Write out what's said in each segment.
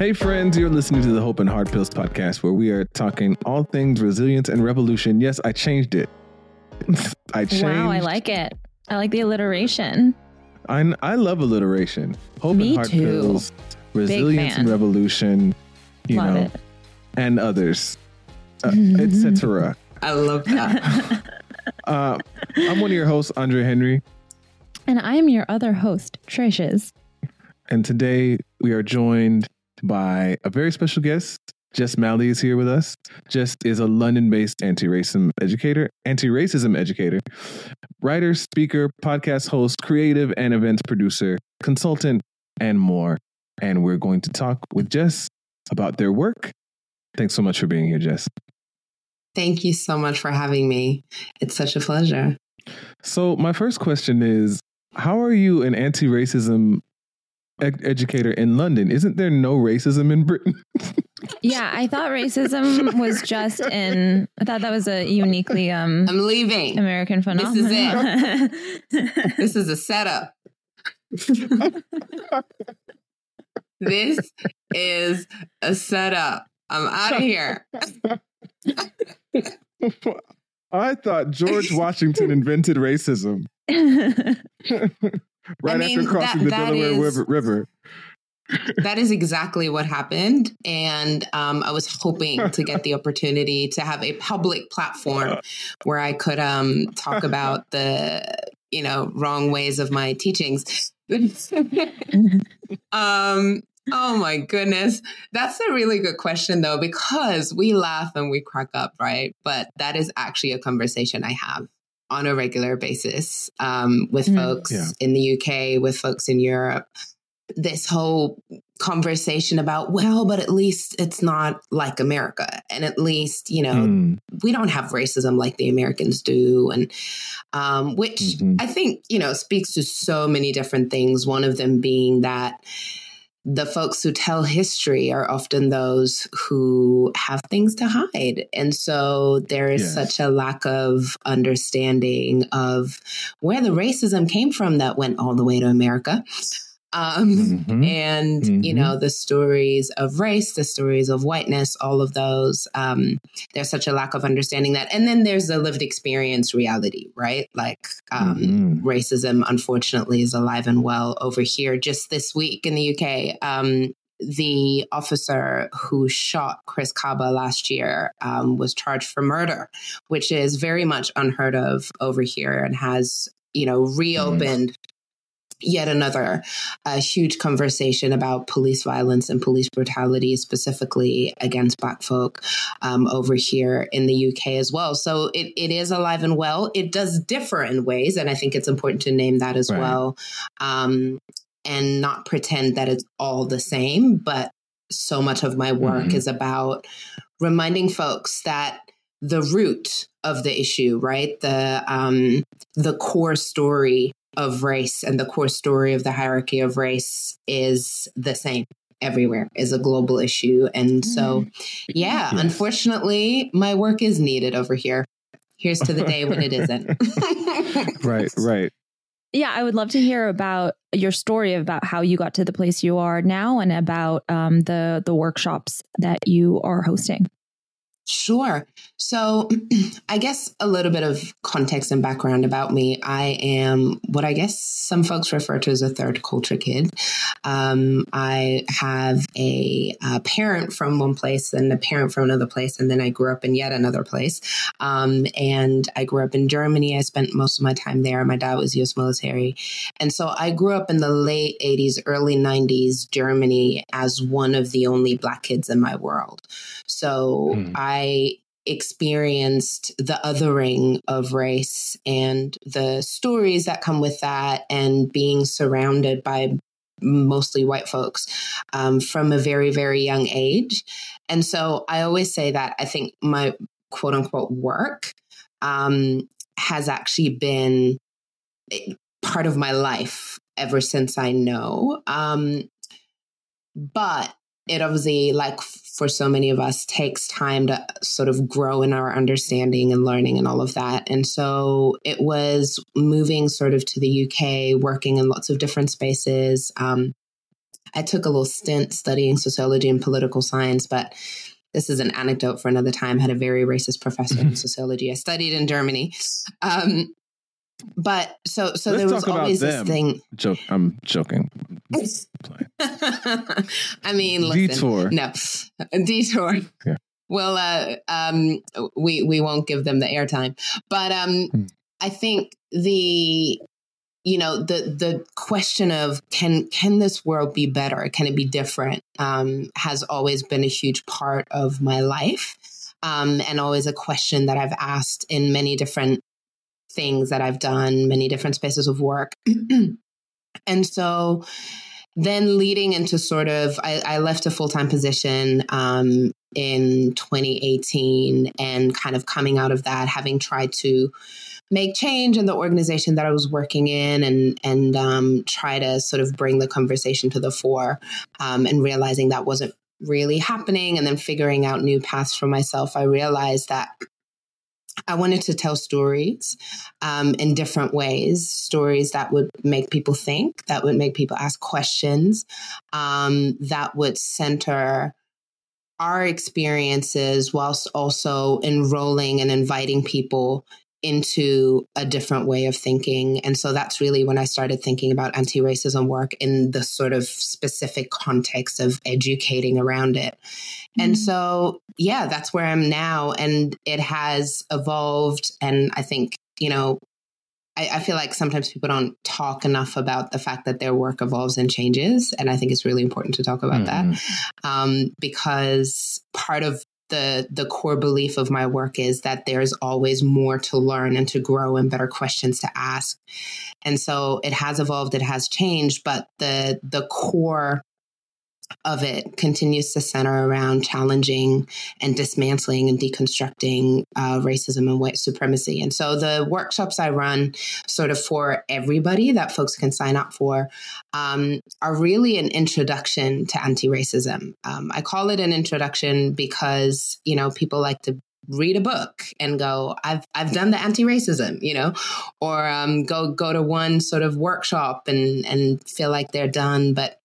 Hey, friends, you're listening to the Hope and Hard Pills podcast, where we are talking all things resilience and revolution. Yes, I changed it. I changed. Wow, I like it. I like the alliteration. I, I love alliteration. Hope Me and Hard too. Pills, resilience and revolution, you Love know, it. and others, uh, etc. I love that. Uh, I'm one of your hosts, Andre Henry, And I'm your other host, Trishes. and today we are joined by a very special guest. Jess Mally is here with us. Jess is a London-based anti-racism educator, anti-racism educator, writer, speaker, podcast host, creative and events producer, consultant, and more. And we're going to talk with Jess about their work. Thanks so much for being here, Jess. Thank you so much for having me. It's such a pleasure. So, my first question is How are you an anti racism ed- educator in London? Isn't there no racism in Britain? Yeah, I thought racism was just in. I thought that was a uniquely um I'm leaving. American phenomenon. This is phenomenon. This is a setup. this is a setup. I'm out of here. I thought George Washington invented racism right mean, after crossing that- the that Delaware is- River. River. That is exactly what happened. And um, I was hoping to get the opportunity to have a public platform where I could um, talk about the, you know, wrong ways of my teachings. um, oh my goodness. That's a really good question, though, because we laugh and we crack up, right? But that is actually a conversation I have on a regular basis um, with Mm. folks Yeah. in the UK, with folks in Europe. This whole conversation about, well, but at least it's not like America. And at least, you know, Hmm. we don't have racism like the Americans do. And um, which Mhm. I think, you know, speaks to so many different things. One of them being that the folks who tell history are often those who have things to hide. And so there is Yes. such a lack of understanding of where the racism came from that went all the way to America. Um, Mhm. and you Mhm. know the stories of race the stories of whiteness all of those um there's such a lack of understanding that and then there's the lived experience reality right like um Mhm. racism unfortunately is alive and well over here just this week in the uk um the officer who shot Chris Kaba last year um, was charged for murder, which is very much unheard of over here and has, you know, reopened yet another uh, huge conversation about police violence and police brutality, specifically against Black folk um, over here in the UK as well. So it, it is alive and well. It does differ in ways, and I think it's important to name that as Right. well, um, and not pretend that it's all the same. But so much of my work Mhm. is about reminding folks that the root of the issue, right? The um, the core story of race and the core story of the hierarchy of race is the same everywhere is a global issue and so yeah Yes. unfortunately my work is needed over here here's to the day when it isn't Right, right. yeah, I would love to hear about your story about how you got to the place you are now and about um, the the workshops that you are hosting. Sure. So, I guess a little bit of context and background about me. I am what I guess some folks refer to as a third culture kid. Um, I have a, a parent from one place and a parent from another place, and then I grew up in yet another place. Um, and I grew up in Germany. I spent most of my time there. My dad was U.S. military, and so I grew up in the late '80s, early '90s Germany as one of the only Black kids in my world. So Hmm. I experienced the othering of race and the stories that come with that, and being surrounded by mostly white folks um, from a very, very young age. And so I always say that I think my quote unquote work um, has actually been part of my life ever since I know. Um, but it obviously, like for so many of us, takes time to sort of grow in our understanding and learning and all of that. And so it was moving sort of to the UK, working in lots of different spaces. Um, I took a little stint studying sociology and political science, but this is an anecdote for another time. I had a very racist professor in sociology. I studied in Germany. Um, but so so Let's there was always this thing. Joke. I'm joking. I mean, listen, Detour. No, detour. Yeah. Well, uh, um, we we won't give them the airtime, but um, Hmm. I think the you know the the question of can can this world be better? Can it be different? Um, has always been a huge part of my life, um, and always a question that I've asked in many different things that I've done, many different spaces of work, and so then leading into sort of I, I left a full-time position um, in 2018 and kind of coming out of that having tried to make change in the organization that I was working in and and um, try to sort of bring the conversation to the fore um, and realizing that wasn't really happening and then figuring out new paths for myself I realized that I wanted to tell stories um, in different ways, stories that would make people think, that would make people ask questions, um, that would center our experiences whilst also enrolling and inviting people into a different way of thinking. And so that's really when I started thinking about anti racism work in the sort of specific context of educating around it. And so, yeah, that's where I'm now. And it has evolved. And I think, you know, I, I, feel like sometimes people don't talk enough about the fact that their work evolves and changes. And I think it's really important to talk about Mhm. that um, because part of the the core belief of my work is that there's always more to learn and to grow and better questions to ask. And so it has evolved, it has changed, but the the core of it continues to center around challenging and dismantling and deconstructing uh, racism and white supremacy. And so the workshops I run, sort of for everybody that folks can sign up for, um, are really an introduction to anti racism. Um, I call it an introduction because, you know, people like to read a book and go i've i've done the anti-racism you know or um, go go to one sort of workshop and and feel like they're done but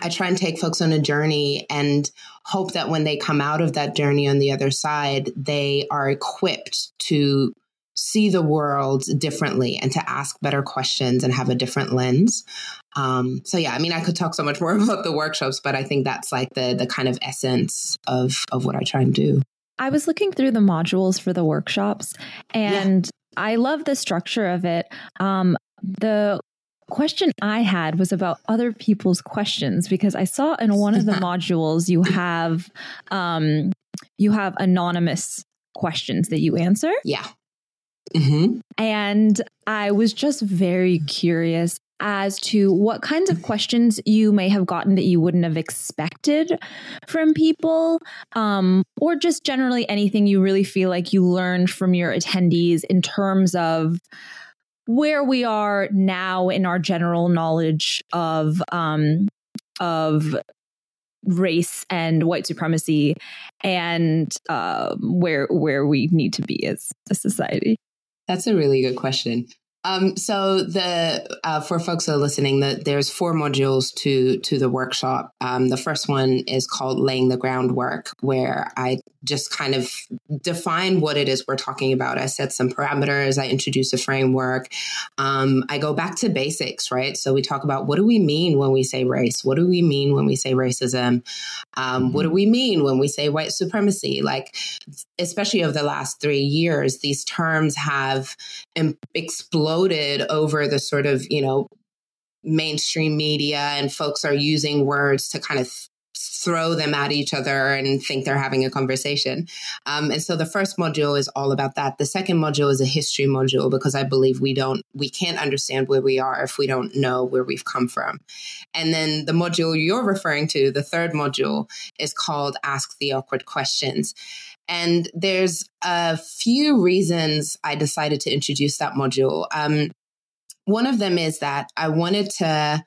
I try and take folks on a journey and hope that when they come out of that journey on the other side, they are equipped to see the world differently and to ask better questions and have a different lens. Um, so yeah, I mean, I could talk so much more about the workshops, but I think that's like the the kind of essence of of what I try and do. I was looking through the modules for the workshops, and yeah. I love the structure of it. Um, the question I had was about other people's questions because I saw in one of the modules you have um, you have anonymous questions that you answer. Yeah. Mm-hmm. And I was just very curious as to what kinds of questions you may have gotten that you wouldn't have expected from people, um, or just generally anything you really feel like you learned from your attendees in terms of where we are now in our general knowledge of um, of race and white supremacy, and uh, where where we need to be as a society. That's a really good question. Um, so the uh, for folks that are listening, the, there's four modules to to the workshop. Um, the first one is called "Laying the Groundwork," where I just kind of define what it is we're talking about. I set some parameters. I introduce a framework. Um, I go back to basics, right? So we talk about what do we mean when we say race? What do we mean when we say racism? Um, what do we mean when we say white supremacy? Like, especially over the last three years, these terms have exploded over the sort of, you know, mainstream media and folks are using words to kind of throw them at each other and think they're having a conversation. Um, and so the first module is all about that. The second module is a history module because I believe we don't, we can't understand where we are if we don't know where we've come from. And then the module you're referring to, the third module, is called Ask the Awkward Questions. And there's a few reasons I decided to introduce that module. Um, one of them is that I wanted to,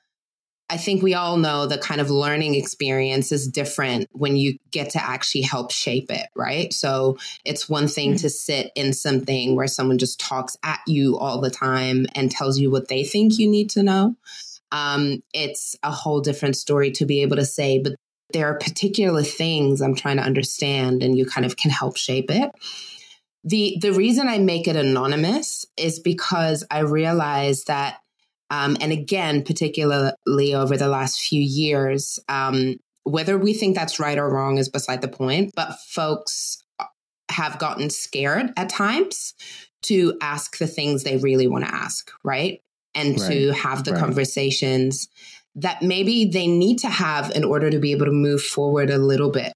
I think we all know the kind of learning experience is different when you get to actually help shape it, right? So it's one thing mm-hmm. to sit in something where someone just talks at you all the time and tells you what they think you need to know. um, it's a whole different story to be able to say, but there are particular things I'm trying to understand, and you kind of can help shape it. The, the reason I make it anonymous is because I realize that um, and again, particularly over the last few years, um, whether we think that's right or wrong is beside the point, but folks have gotten scared at times to ask the things they really want to ask, right? And right. to have the right. conversations that maybe they need to have in order to be able to move forward a little bit.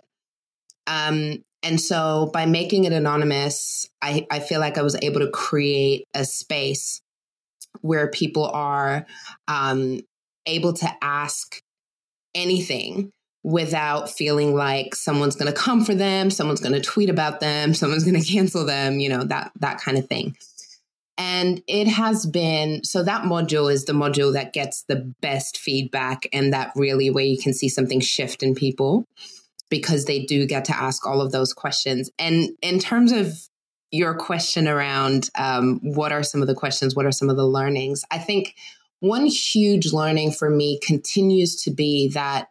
Um, and so by making it anonymous, I, I feel like I was able to create a space where people are um, able to ask anything without feeling like someone's going to come for them, someone's going to tweet about them, someone's going to cancel them, you know, that that kind of thing. And it has been so that module is the module that gets the best feedback and that really where you can see something shift in people because they do get to ask all of those questions. And in terms of your question around um, what are some of the questions, what are some of the learnings, I think one huge learning for me continues to be that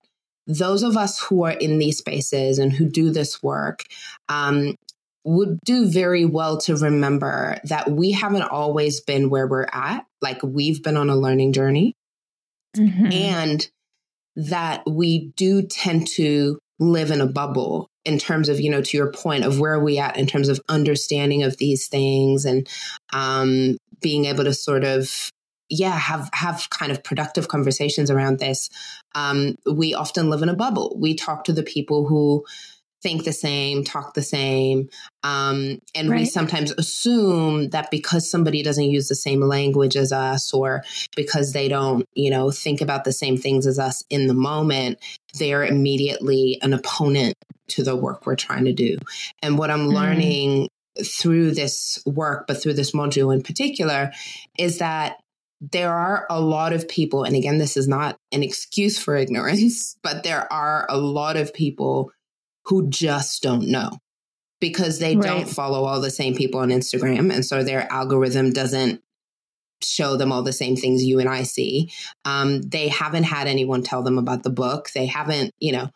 those of us who are in these spaces and who do this work um, would do very well to remember that we haven't always been where we're at. Like we've been on a learning journey. Mm-hmm. And that we do tend to live in a bubble in terms of you know to your point of where are we at in terms of understanding of these things and um, being able to sort of yeah have have kind of productive conversations around this um, we often live in a bubble we talk to the people who think the same, talk the same. Um, and right. we sometimes assume that because somebody doesn't use the same language as us or because they don't, you know, think about the same things as us in the moment, they're immediately an opponent to the work we're trying to do. And what I'm mm. learning through this work, but through this module in particular, is that there are a lot of people, and again, this is not an excuse for ignorance, but there are a lot of people who just don't know because they right. don't follow all the same people on Instagram. And so their algorithm doesn't show them all the same things you and I see. Um, they haven't had anyone tell them about the book. They haven't, you know.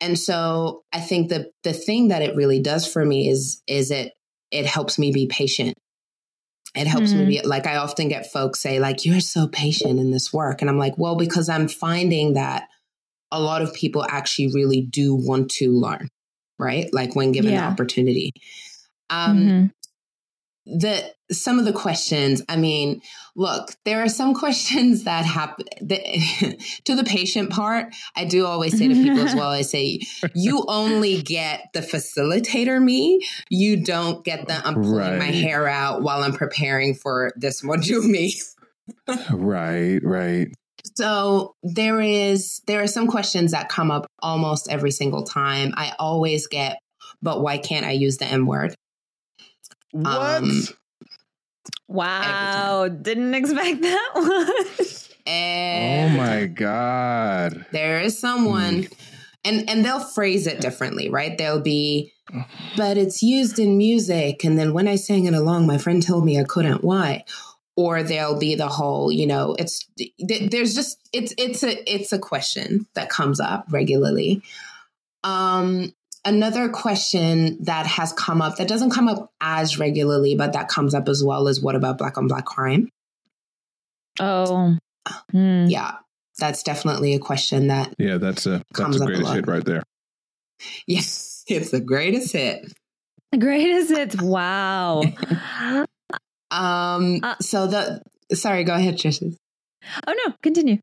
And so I think the the thing that it really does for me is is it it helps me be patient. It helps mm-hmm. me be like I often get folks say like you're so patient in this work and I'm like, well because I'm finding that a lot of people actually really do want to learn, right? Like when given yeah. the opportunity. Um, mm-hmm. The some of the questions. I mean, look, there are some questions that happen to the patient part. I do always say to people as well. I say, you only get the facilitator me. You don't get the I'm pulling right. my hair out while I'm preparing for this module me. right, right. So there is there are some questions that come up almost every single time. I always get, but why can't I use the M word? What? Um, wow, didn't expect that one. oh my god. There is someone mm. and and they'll phrase it differently, right? They'll be but it's used in music and then when I sang it along my friend told me I couldn't. Why? Or there'll be the whole you know it's there's just it's it's a it's a question that comes up regularly. Um another question that has come up that doesn't come up as regularly but that comes up as well is what about black on black crime? Oh hmm. yeah that's definitely a question that yeah that's a that's a greatest a hit right there. Yes it's the greatest hit. The greatest hits wow Um, uh, so the sorry, go ahead, Trisha. Oh no, continue.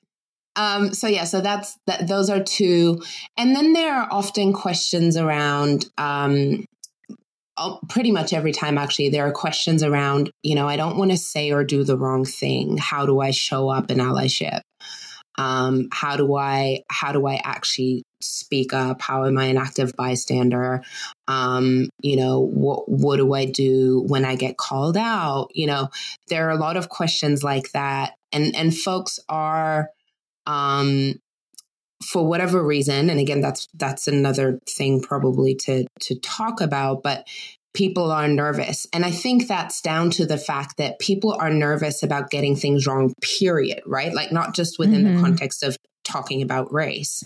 Um, so yeah, so that's that. Those are two, and then there are often questions around. Um, pretty much every time, actually, there are questions around. You know, I don't want to say or do the wrong thing. How do I show up in allyship? Um, how do I how do I actually speak up? How am I an active bystander? Um, you know, what what do I do when I get called out? You know, there are a lot of questions like that, and and folks are um, for whatever reason and again that's that's another thing probably to to talk about but people are nervous. And I think that's down to the fact that people are nervous about getting things wrong, period, right? Like, not just within mm-hmm. the context of talking about race.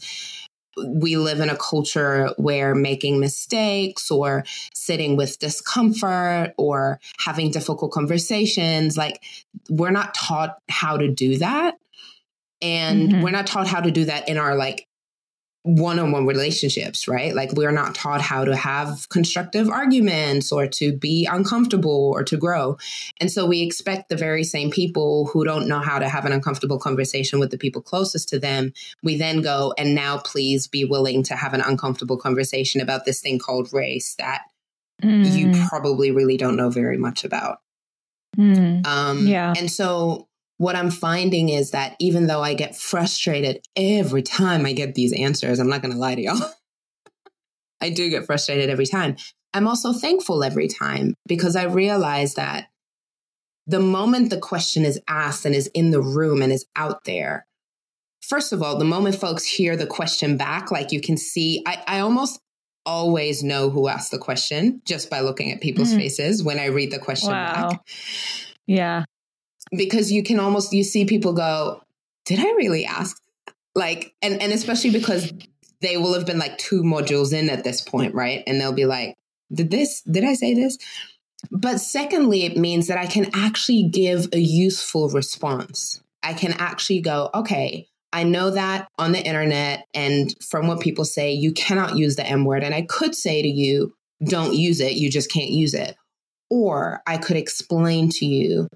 We live in a culture where making mistakes or sitting with discomfort or having difficult conversations, like, we're not taught how to do that. And mm-hmm. we're not taught how to do that in our like one-on-one relationships right? Like we're not taught how to have constructive arguments or to be uncomfortable or to grow. And so we expect the very same people who don't know how to have an uncomfortable conversation with the people closest to them. We then go and now please be willing to have an uncomfortable conversation about this thing called race that mm. you probably really don't know very much about. Mm. um yeah. and so what I'm finding is that even though I get frustrated every time I get these answers, I'm not going to lie to y'all. I do get frustrated every time. I'm also thankful every time because I realize that the moment the question is asked and is in the room and is out there, first of all, the moment folks hear the question back, like you can see, I, I almost always know who asked the question just by looking at people's mm-hmm. faces when I read the question wow. back. Yeah because you can almost you see people go, "Did I really ask?" Like, and and especially because they will have been like two modules in at this point, right? And they'll be like, "Did this? Did I say this?" But secondly, it means that I can actually give a useful response. I can actually go, okay, I know that on the internet and from what people say, you cannot use the M word. And I could say to you, don't use it. You just can't use it. Or I could explain to you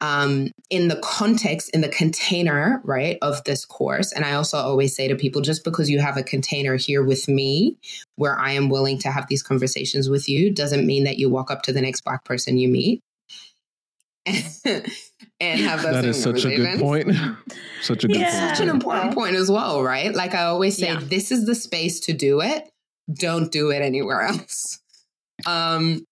um, in the context, in the container, right, of this course. And I also always say to people just because you have a container here with me where I am willing to have these conversations with you doesn't mean that you walk up to the next Black person you meet. and have those. that is such a good point. such a good yeah. point. Such an important point as well, right? Like I always say, yeah. this is the space to do it. Don't do it anywhere else. Um,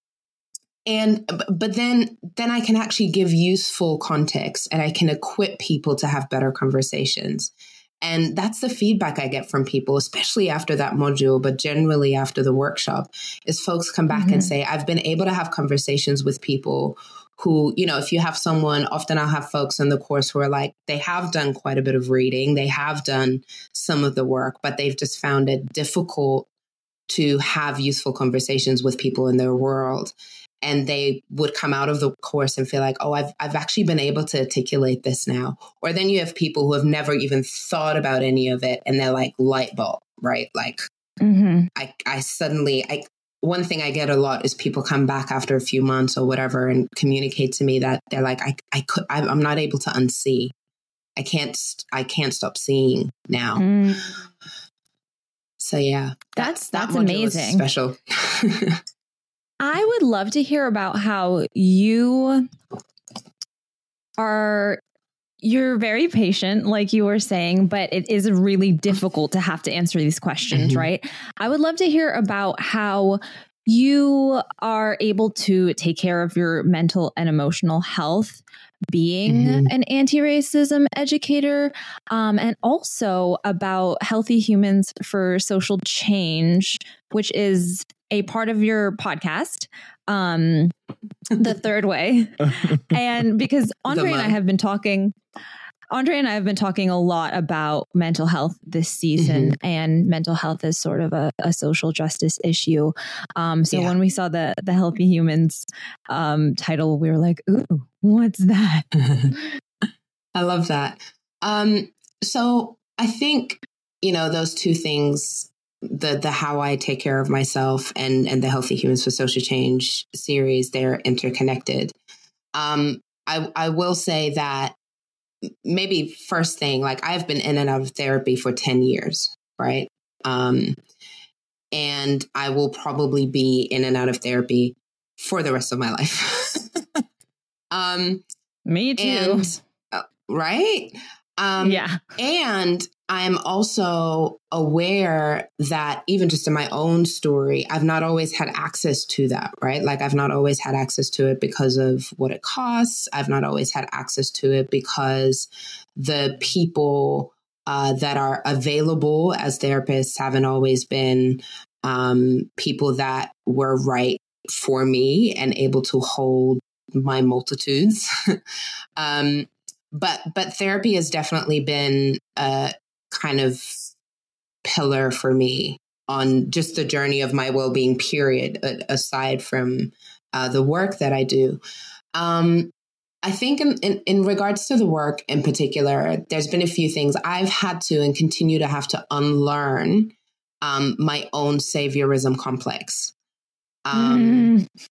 and but then then i can actually give useful context and i can equip people to have better conversations and that's the feedback i get from people especially after that module but generally after the workshop is folks come back mm-hmm. and say i've been able to have conversations with people who, you know, if you have someone, often I'll have folks in the course who are like, they have done quite a bit of reading, they have done some of the work, but they've just found it difficult to have useful conversations with people in their world and they would come out of the course and feel like, oh, I've, I've actually been able to articulate this now. Or then you have people who have never even thought about any of it and they're like light bulb, right? Like mm-hmm. I, I suddenly, I, one thing I get a lot is people come back after a few months or whatever and communicate to me that they're like, I, I could, I'm not able to unsee. I can't, I can't stop seeing now. Mm. So yeah, that's, that, that's that amazing. Special. I would love to hear about how you are you're very patient like you were saying but it is really difficult to have to answer these questions mm-hmm. right i would love to hear about how you are able to take care of your mental and emotional health being mm-hmm. an anti-racism educator um, and also about healthy humans for social change which is a part of your podcast, um, The Third Way. and because Andre and I have been talking, Andre and I have been talking a lot about mental health this season, mm-hmm. and mental health is sort of a, a social justice issue. Um, so yeah. when we saw the the Healthy Humans um, title, we were like, "Ooh, what's that?" I love that. Um, so I think you know those two things the the how I take care of myself and and the Healthy Humans for Social Change series they're interconnected. Um, I I will say that maybe first thing like I've been in and out of therapy for ten years, right? Um, and I will probably be in and out of therapy for the rest of my life. um, Me too. And, uh, right? Um, yeah. And I'm also aware that even just in my own story, I've not always had access to that, right? Like I've not always had access to it because of what it costs. I've not always had access to it because the people uh, that are available as therapists haven't always been um, people that were right for me and able to hold my multitudes. um, but but therapy has definitely been a kind of pillar for me on just the journey of my well-being period aside from uh, the work that i do. Um, i think in, in, in regards to the work in particular there's been a few things. I've had to and continue to have to unlearn um, my own saviorism complex. Um, mm.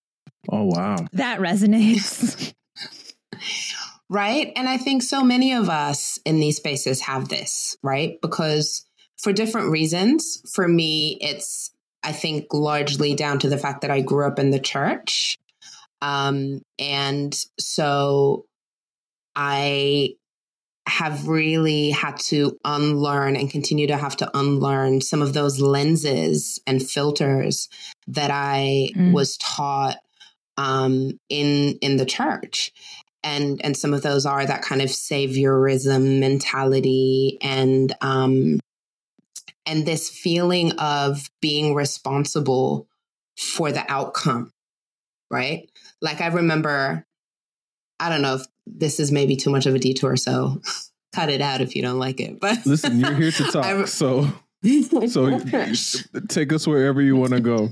oh wow. That resonates right and i think so many of us in these spaces have this right because for different reasons. For me, it's, I think, largely down to the fact that I grew up in the church. Um, and so I have really had to unlearn and continue to have to unlearn some of those lenses and filters that I mm. was taught um, in in the church and and some of those are that kind of saviorism mentality and um, and this feeling of being responsible for the outcome, right? Like I remember, I don't know if this is maybe too much of a detour, so cut it out if you don't like it. But listen, you're here to talk, I, so so take us wherever you want to go.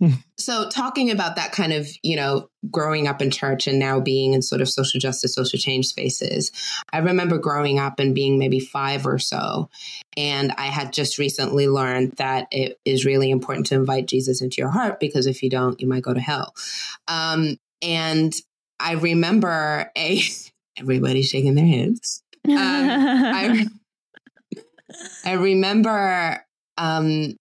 so talking about that kind of you know growing up in church and now being in sort of social justice social change spaces i remember growing up and being maybe five or so. And i had just recently learned that it is really important to invite jesus into your heart because if you don't you might go to hell. Um, and i remember a everybody shaking their heads. Um, I, I remember um,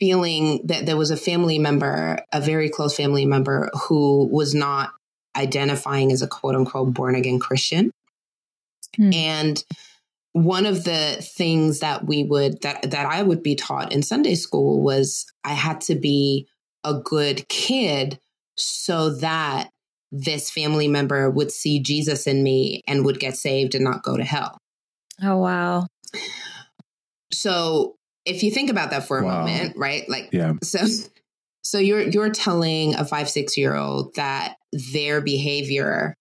feeling that there was a family member, a very close family member, who was not identifying as a quote unquote born again Christian. Hmm. And one of the things that we would that that I would be taught in Sunday school was I had to be a good kid so that this family member would see Jesus in me and would get saved and not go to hell. Oh wow. So if you think about that for a wow. moment, right? Like, yeah. So, so you're you're telling a five six year old that their behavior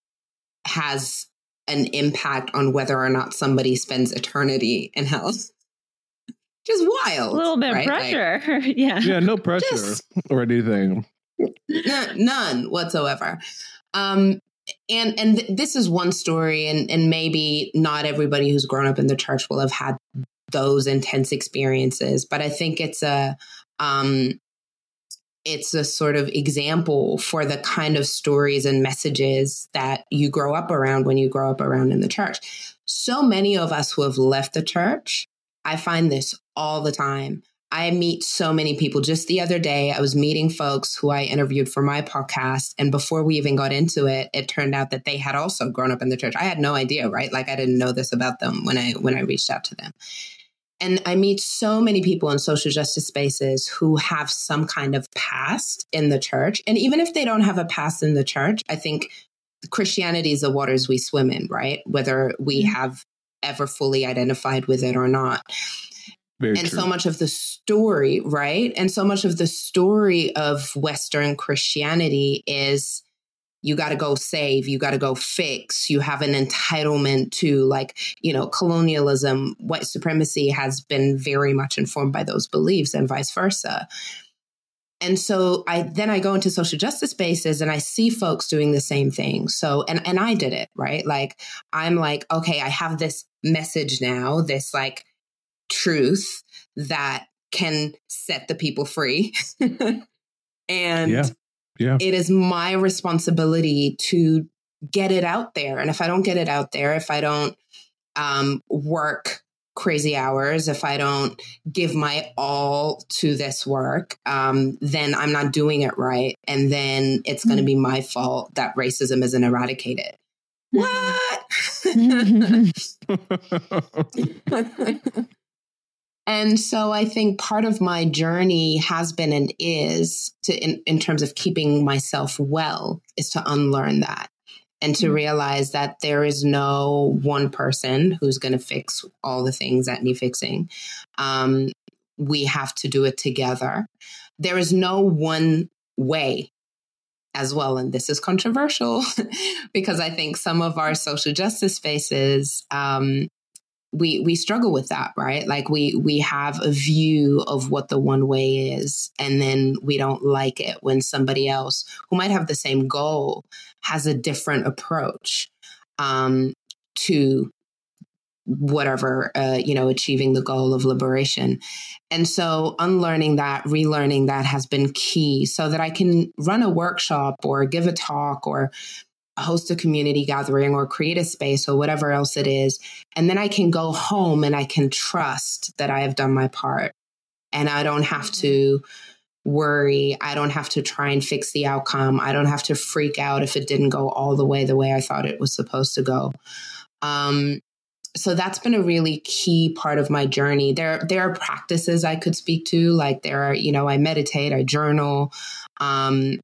has an impact on whether or not somebody spends eternity in hell. Just wild. A little bit right? pressure. Like, yeah. Yeah, no pressure just, or anything. None, none whatsoever. Um, and and th- this is one story, and and maybe not everybody who's grown up in the church will have had those intense experiences. But I think it's a um, it's a sort of example for the kind of stories and messages that you grow up around when you grow up around in the church. So many of us who have left the church, I find this all the time. I meet so many people. Just the other day, I was meeting folks who I interviewed for my podcast. And before we even got into it, it turned out that they had also grown up in the church. I had no idea, right? Like I didn't know this about them when I when I reached out to them. And I meet so many people in social justice spaces who have some kind of past in the church. And even if they don't have a past in the church, I think Christianity is the waters we swim in, right? Whether we have ever fully identified with it or not. Very and true. so much of the story, right? And so much of the story of Western Christianity is you got to go save, you got to go fix, you have an entitlement to like, you know, colonialism, white supremacy has been very much informed by those beliefs and vice versa. And so I then I go into social justice spaces and I see folks doing the same thing. So and and I did it, right? Like I'm like, okay, I have this message now, this like truth that can set the people free. and yeah. Yeah. It is my responsibility to get it out there. And if I don't get it out there, if I don't um, work crazy hours, if I don't give my all to this work, um, then I'm not doing it right. And then it's going to be my fault that racism isn't eradicated. What? And so I think part of my journey has been and is to, in, in terms of keeping myself well, is to unlearn that and to mm-hmm. realize that there is no one person who's going to fix all the things that need fixing. Um, we have to do it together. There is no one way as well. And this is controversial because I think some of our social justice spaces, um, we we struggle with that, right? Like we we have a view of what the one way is, and then we don't like it when somebody else who might have the same goal has a different approach um, to whatever uh, you know achieving the goal of liberation and so unlearning that relearning that has been key so that i can run a workshop or give a talk or host a community gathering or create a space or whatever else it is and then i can go home and i can trust that i have done my part and i don't have to worry i don't have to try and fix the outcome i don't have to freak out if it didn't go all the way the way i thought it was supposed to go um, so that's been a really key part of my journey. There, there are practices I could speak to, like there are, you know, I meditate, I journal. Um,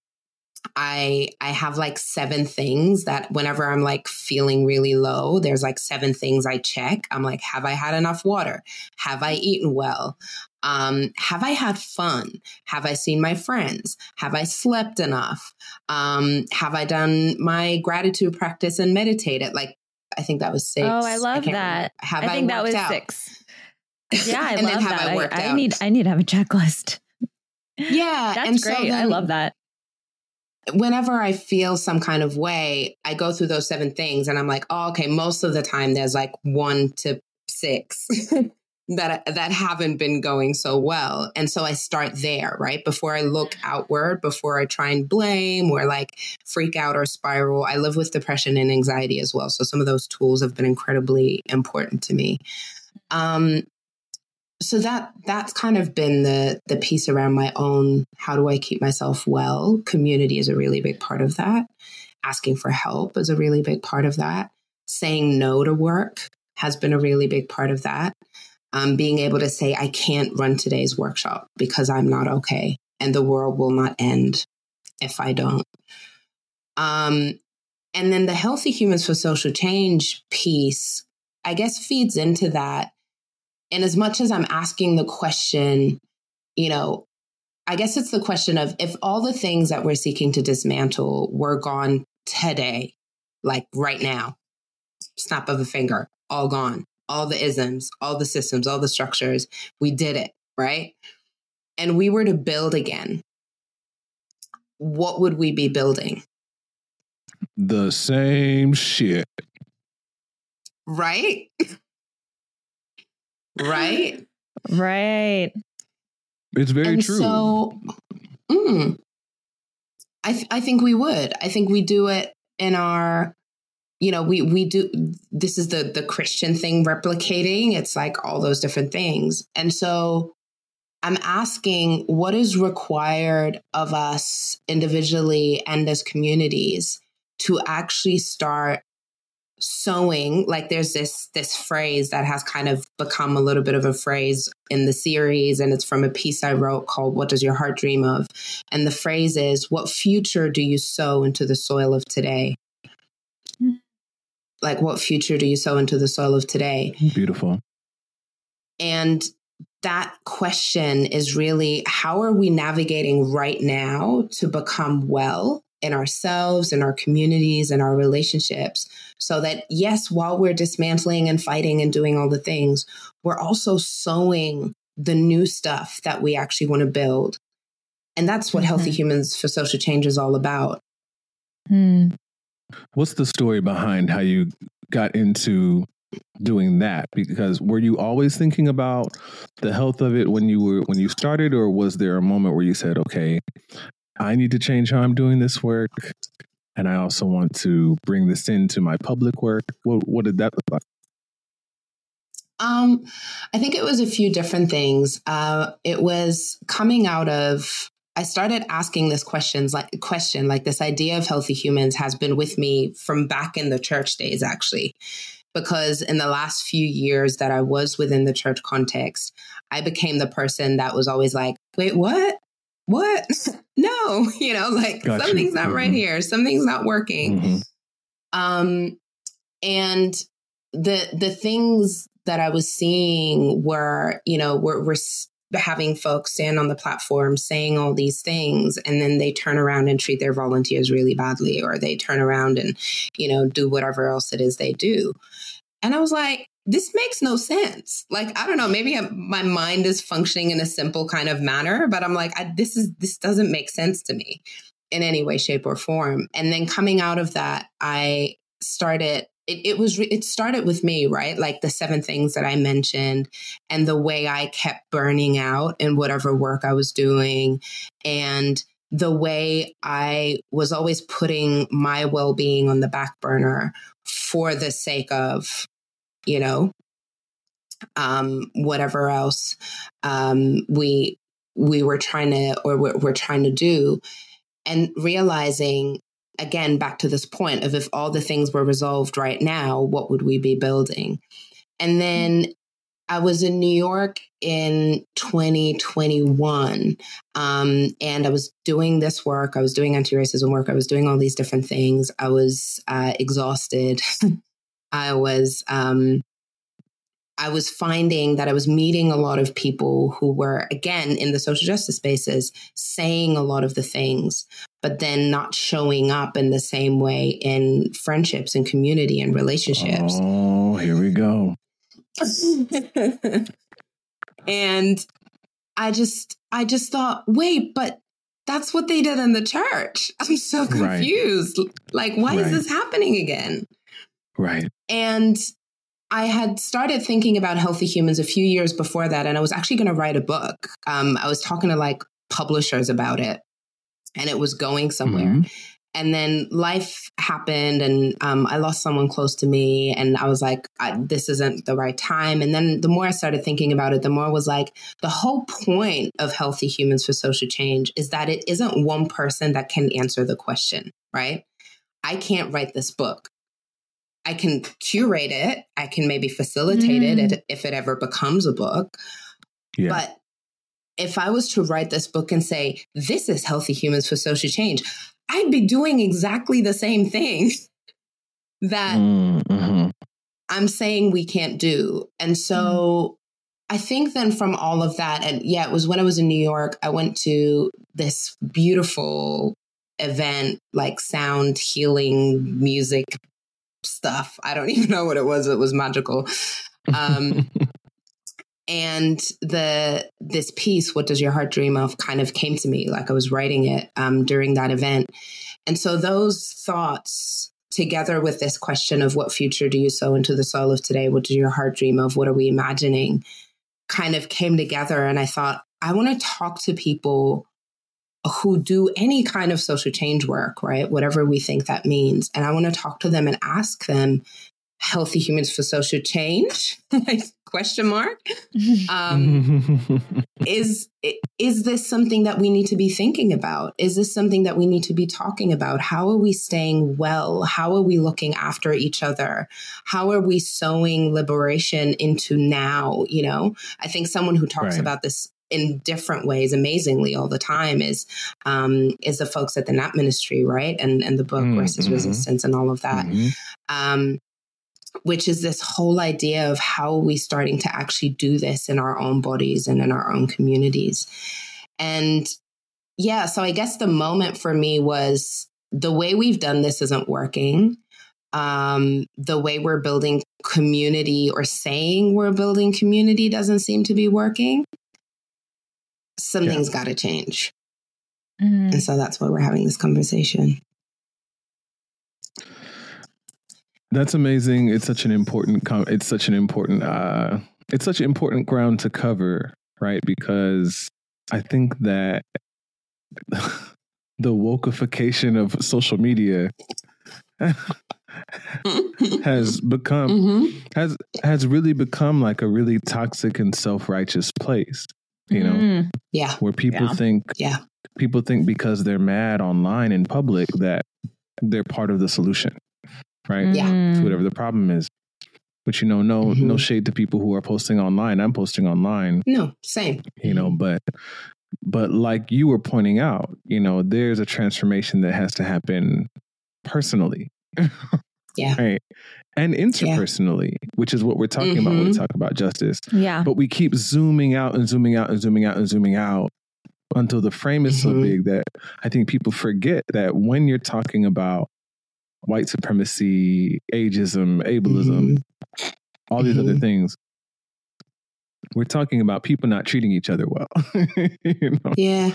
I I have like seven things that whenever I'm like feeling really low, there's like seven things I check. I'm like, have I had enough water? Have I eaten well? Um, have I had fun? Have I seen my friends? Have I slept enough? Um, have I done my gratitude practice and meditated? Like I think that was six. Oh, I love I that. Have I think I that was out? six. Yeah, I love that. I, I, need I need to have a checklist. Yeah, that's great. So then, I love that. Whenever I feel some kind of way, I go through those seven things, and I'm like, oh, okay. Most of the time, there's like one to six that that haven't been going so well. And so i start there right? Before i look outward before i try and blame or like freak out or spiral i live with depression and anxiety as well. So some of those tools have been incredibly important to me. Um so that that's kind of been the the piece around my own how do i keep myself well community is a really big part of that asking for help is a really big part of that saying no to work has been a really big part of that um, being able to say, I can't run today's workshop because I'm not okay and the world will not end if I don't. Um, and then the healthy humans for social change piece, I guess, feeds into that. And as much as I'm asking the question, you know, I guess it's the question of if all the things that we're seeking to dismantle were gone today, like right now, snap of a finger, all gone all the isms, all the systems, all the structures. We did it, right? And we were to build again. What would we be building? The same shit. Right? right? Right. It's very and true. So, mm, I, th- I think we would. I think we do it in our you know we we do this is the the christian thing replicating it's like all those different things and so i'm asking what is required of us individually and as communities to actually start sowing like there's this this phrase that has kind of become a little bit of a phrase in the series and it's from a piece i wrote called what does your heart dream of? And the phrase is what future do you sow into the soil of today? Hmm. Like what future do you sow into the soil of today? Beautiful. And that question is really how are we navigating right now to become well in ourselves in our communities and our relationships so that yes while we're dismantling and fighting and doing all the things we're also sowing the new stuff that we actually want to build and that's what mm-hmm. healthy humans for social change is all about mm. What's the story behind how you got into doing that? Because were you always thinking about the health of it when you were when you started, or was there a moment where you said, "Okay, I need to change how I'm doing this work, and I also want to bring this into my public work"? What, what did that look like? Um, I think it was a few different things. Uh, it was coming out of I started asking this questions like question like this idea of healthy humans has been with me from back in the church days actually because in the last few years that I was within the church context I became the person that was always like wait what what no you know like gotcha. something's not mm-hmm. right here something's not working mm-hmm. um and the the things that I was seeing were you know were, were having folks stand on the platform saying all these things and then they turn around and treat their volunteers really badly or they turn around and you know do whatever else it is they do and i was like this makes no sense. Like i don't know maybe I, my mind is functioning in a simple kind of manner but i'm like I, this is this doesn't make sense to me in any way shape or form. And then coming out of that i started it, it was it started with me right? Like the seven things that i mentioned and the way i kept burning out in whatever work i was doing and the way i was always putting my well-being on the back burner for the sake of you know um whatever else um we we were trying to or we're, we're trying to do and realizing again back to this point of if all the things were resolved right now what would we be building? And then i was in new york in 2021 um, and i was doing this work i was doing anti-racism work i was doing all these different things i was uh, exhausted i was um, I was finding that I was meeting a lot of people who were, again, in the social justice spaces, saying a lot of the things, but then not showing up in the same way in friendships and community and relationships. Oh, here we go. and I just, I just thought, wait, but that's what they did in the church. I'm so confused. Right. Like, why right. is this happening again? Right. And I had started thinking about healthy humans a few years before that, and I was actually going to write a book. Um, I was talking to like publishers about it, and it was going somewhere. Mm-hmm. And then life happened, and um, I lost someone close to me, and I was like, I, "This isn't the right time." And then the more I started thinking about it, the more I was like, "The whole point of healthy humans for social change is that it isn't one person that can answer the question, right?" I can't write this book. I can curate it. I can maybe facilitate mm. it if it ever becomes a book. Yeah. But if I was to write this book and say, this is healthy humans for social change, I'd be doing exactly the same thing that mm-hmm. I'm saying we can't do. And so mm. I think then from all of that, and yeah, it was when I was in New York, I went to this beautiful event, like sound healing music stuff. I don't even know what it was. It was magical. Um, and the this piece, "What Does Your Heart Dream of," kind of came to me like I was writing it um, during that event. And so those thoughts, together with this question of what future do you sow into the soil of today? What does your heart dream of? What are we imagining? Kind of came together, and I thought I want to talk to people who do any kind of social change work, right? Whatever we think that means. And I want to talk to them and ask them, healthy humans for social change? Like question mark. Um, is is this something that we need to be thinking about? Is this something that we need to be talking about? How are we staying well? How are we looking after each other? How are we sowing liberation into now you know? I think someone who talks right. about this in different ways amazingly all the time is um, is the folks at the NAP ministry, right? And and the book mm, mm-hmm. Resistance and all of that. Mm-hmm. Um, which is this whole idea of how are we starting to actually do this in our own bodies and in our own communities. And yeah, so I guess the moment for me was the way we've done this isn't working. Um, the way we're building community or saying we're building community doesn't seem to be working something's yeah. got to change. Mm-hmm. And so that's why we're having this conversation. That's amazing. It's such an important. it's such an important. Uh, it's such an important ground to cover, right? Because I think that the wokeification of social media has become mm-hmm. has has really become like a really toxic and self righteous place you know? Mm. yeah. Where people yeah. think yeah. people think because they're mad online in public that they're part of the solution right? Yeah. To whatever the problem is. But you know no mm-hmm. no shade to people who are posting online. I'm posting online no same. you know but but like you were pointing out you know there's a transformation that has to happen personally Yeah. Right. And interpersonally, yeah. which is what we're talking mm-hmm. about when we mm-hmm. talk about justice. Yeah. But we keep zooming out and zooming out and zooming out and zooming out until the frame is mm-hmm. so big that I think people forget that when you're talking about white supremacy, ageism, ableism, mm-hmm. all these other mm-hmm. things, we're talking about people not treating each other well. you know? Yeah.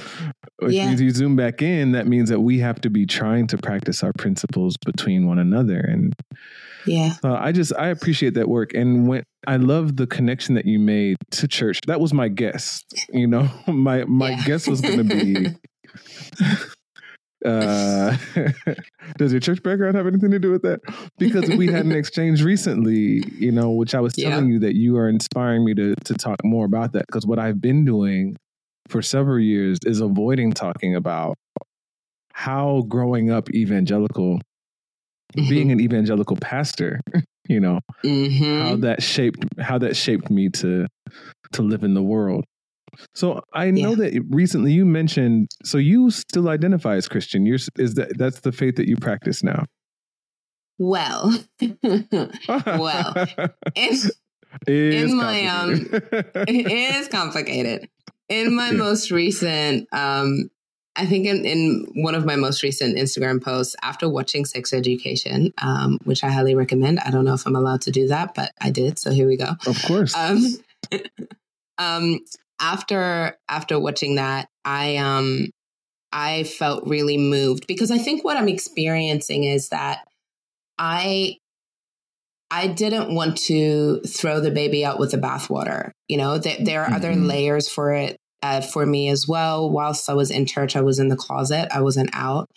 Which yeah. means you zoom back in, that means that we have to be trying to practice our principles between one another. And yeah. Uh, I just I appreciate that work. And when I love the connection that you made to church. That was my guess. You know, my my yeah. guess was gonna be Uh, does your church background have anything to do with that? Because we had an exchange recently, you know, which I was telling yeah. you that you are inspiring me to to talk more about that. Because what I've been doing for several years is avoiding talking about how growing up evangelical, mm-hmm. being an evangelical pastor, you know, mm-hmm. how that shaped how that shaped me to to live in the world. So I know yeah. that recently you mentioned. So you still identify as Christian. You're is that that's the faith that you practice now? Well, well, in, in my um, it is complicated. In my yeah. most recent, um, I think in, in one of my most recent Instagram posts after watching Sex Education, um, which I highly recommend. I don't know if I'm allowed to do that, but I did. So here we go. Of course. Um, um, after after watching that, I um I felt really moved because I think what I'm experiencing is that I I didn't want to throw the baby out with the bathwater. You know, there, there are mm-hmm. other layers for it uh, for me as well. Whilst I was in church, I was in the closet, I wasn't out.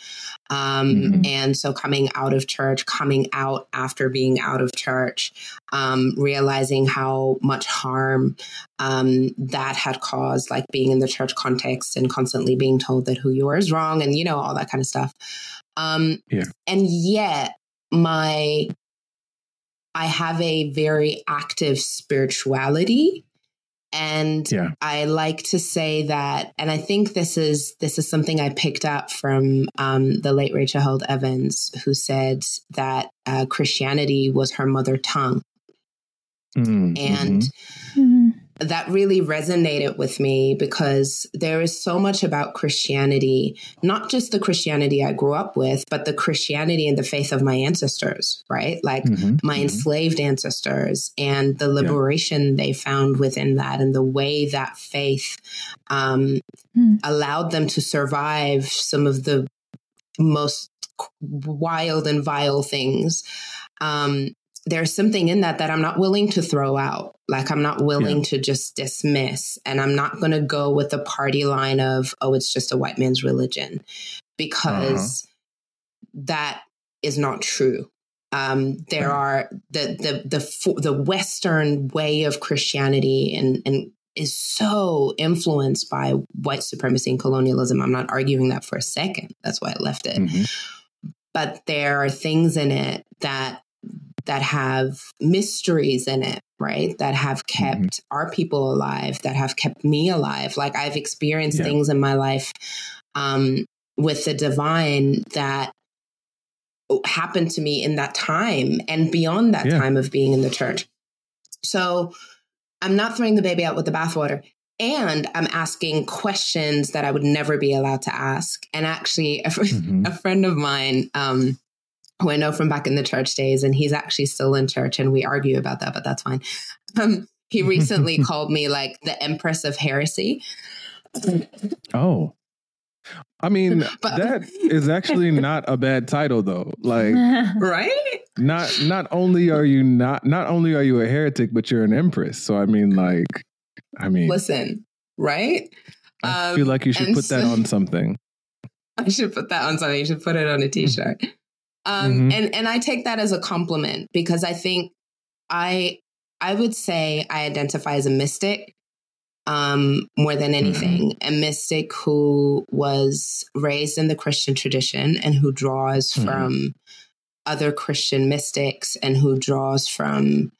Um, mm-hmm. And so, coming out of church, coming out after being out of church, um, realizing how much harm um, that had caused, like being in the church context and constantly being told that who you are is wrong and, you know, all that kind of stuff. Um, yeah. And yet, my I have a very active spirituality and yeah. I like to say that, and I think this is this is something I picked up from um, the late Rachel Held Evans, who said that uh, Christianity was her mother tongue, mm, and mm-hmm. That really resonated with me because there is so much about Christianity, not just the Christianity I grew up with, but the Christianity and the faith of my ancestors, right? Like mm-hmm, my mm-hmm. enslaved ancestors and the liberation yeah. they found within that and the way that faith um, mm. allowed them to survive some of the most wild and vile things. Um, there's something in that that I'm not willing to throw out. Like I'm not willing yeah. to just dismiss. And I'm not going to go with the party line of, oh, it's just a white man's religion because uh-huh. that is not true. Um, there are the, the, the, the Western way of Christianity and, and is so influenced by white supremacy and colonialism. I'm not arguing that for a second. That's why I left it. Mm-hmm. But there are things in it that that have mysteries in it, right? That have mm-hmm. kept mm-hmm. our people alive, that have kept me alive. Like I've experienced yeah. things in my life um, with the divine that happened to me in that time and beyond that yeah. time of being in the church. So I'm not throwing the baby out with the bathwater. And I'm asking questions that I would never be allowed to ask. And actually, a, mm-hmm. a friend of mine, um, who I know from back in the church days, and he's actually still in church, and we argue about that, but that's fine. Um, he recently called me like the Empress of Heresy. Oh. I mean, but, that is actually not a bad title though. Like Right? Not not only are you not not only are you a heretic, but you're an empress. So I mean like I mean Listen, right? I um, feel like you should put so, that on something. I should put that on something. You should put it on a t-shirt. Um, mm-hmm. and, and I take that as a compliment because I think I, I would say I identify as a mystic um, more than mm-hmm. anything, mm-hmm. a mystic who was raised in the Christian tradition and who draws mm-hmm. from other Christian mystics and who draws from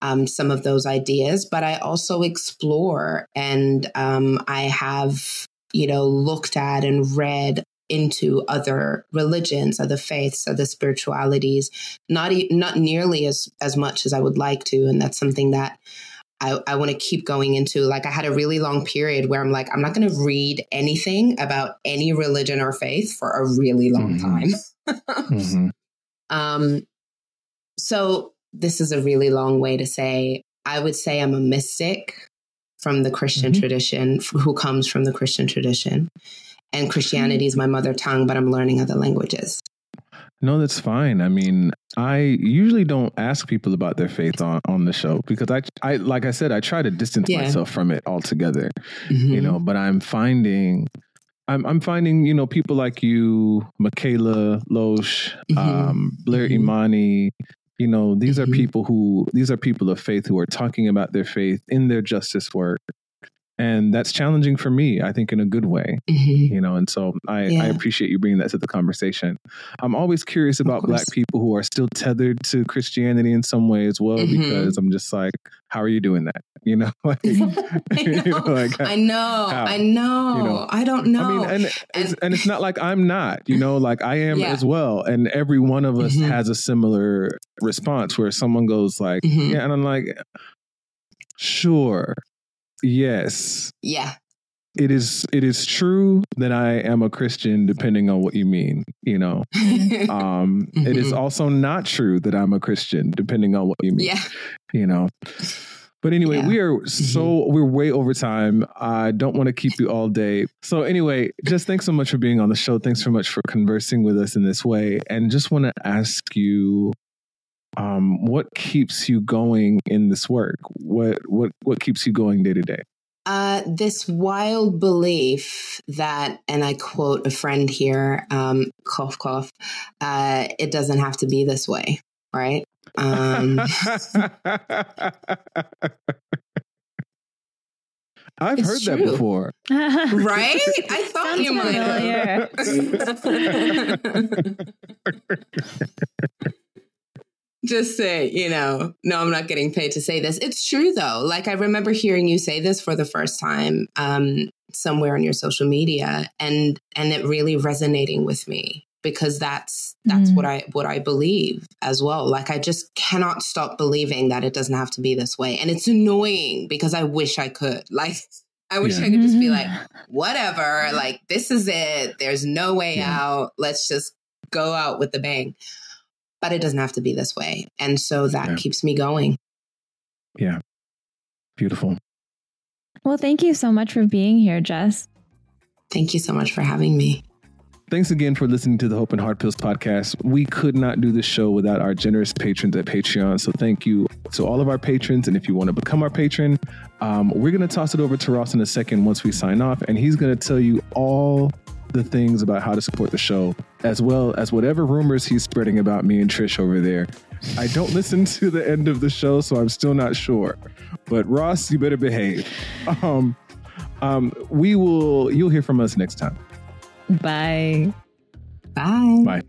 um, some of those ideas. But I also explore and um, I have, you know, looked at and read into other religions, other faiths, other spiritualities, not not nearly as as much as I would like to, and that's something that I, I want to keep going into. Like I had a really long period where I'm like, I'm not going to read anything about any religion or faith for a really long mm-hmm. time. mm-hmm. Um, so this is a really long way to say I would say I'm a mystic from the Christian mm-hmm. tradition, who comes from the Christian tradition. And Christianity is my mother tongue, but I'm learning other languages. No, that's fine. I mean, I usually don't ask people about their faith on, on the show because I, I, like I said, I try to distance yeah. myself from it altogether, mm-hmm. you know, but I'm finding, I'm, I'm finding, you know, people like you, Mikaela Loach, mm-hmm. um, Blair mm-hmm. Imani, you know, these are mm-hmm. people who, these are people of faith who are talking about their faith in their justice work and that's challenging for me i think in a good way mm-hmm. you know and so I, yeah. I appreciate you bringing that to the conversation i'm always curious about black people who are still tethered to christianity in some way as well mm-hmm. because i'm just like how are you doing that you know like, I, know. like I know I know you know i don't know i mean and, and, it's, and it's not like i'm not you know like i am yeah. as well and every one of us mm-hmm. has a similar response where someone goes like mm-hmm. yeah and i'm like sure Yes. Yeah. It is it is true that I am a Christian depending on what you mean, you know. um mm-hmm. it is mm-hmm. also not true that I'm a Christian depending on what you mean. Yeah. You know. But anyway, yeah. we are so mm-hmm. we're way over time. I don't want to keep you all day. So anyway, just thanks so much for being on the show. Thanks so much for conversing with us in this way. And just want to ask you um, what keeps you going in this work? What what what keeps you going day to day? Uh, this wild belief that, and I quote a friend here, um, cough cough, uh, it doesn't have to be this way, right? Um, I've it's heard true. that before. right? I thought you might just say, you know, no, I'm not getting paid to say this. It's true though. Like I remember hearing you say this for the first time um, somewhere on your social media, and and it really resonating with me because that's that's mm. what I what I believe as well. Like I just cannot stop believing that it doesn't have to be this way, and it's annoying because I wish I could. Like I wish yeah. I could just be like, mm-hmm. whatever. Like this is it. There's no way yeah. out. Let's just go out with the bang but it doesn't have to be this way. And so that yeah. keeps me going. Yeah. Beautiful. Well, thank you so much for being here, Jess. Thank you so much for having me. Thanks again for listening to the Hope and Hard Pills podcast. We could not do this show without our generous patrons at Patreon. So thank you to all of our patrons. And if you want to become our patron, um, we're going to toss it over to Ross in a second once we sign off. And he's going to tell you all the things about how to support the show, as well as whatever rumors he's spreading about me and Trish over there. I don't listen to the end of the show, so I'm still not sure. But Ross, you better behave. Um, um, we will. You'll hear from us next time. Bye. Bye. Bye.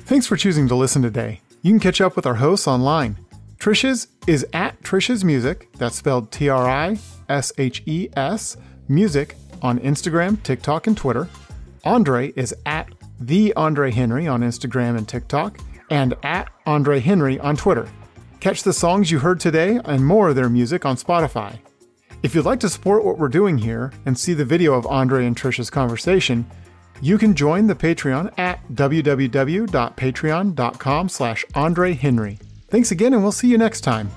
Thanks for choosing to listen today. You can catch up with our hosts online. Trishes is at Trishes Music. That's spelled T R I S H E S Music on Instagram, TikTok, and Twitter. Andre is at the Andre Henry on Instagram and TikTok, and at Andre Henry on Twitter. Catch the songs you heard today and more of their music on Spotify. If you'd like to support what we're doing here and see the video of Andre and Trisha's conversation, you can join the Patreon at www.patreon.com slash Andre Henry. Thanks again, and we'll see you next time.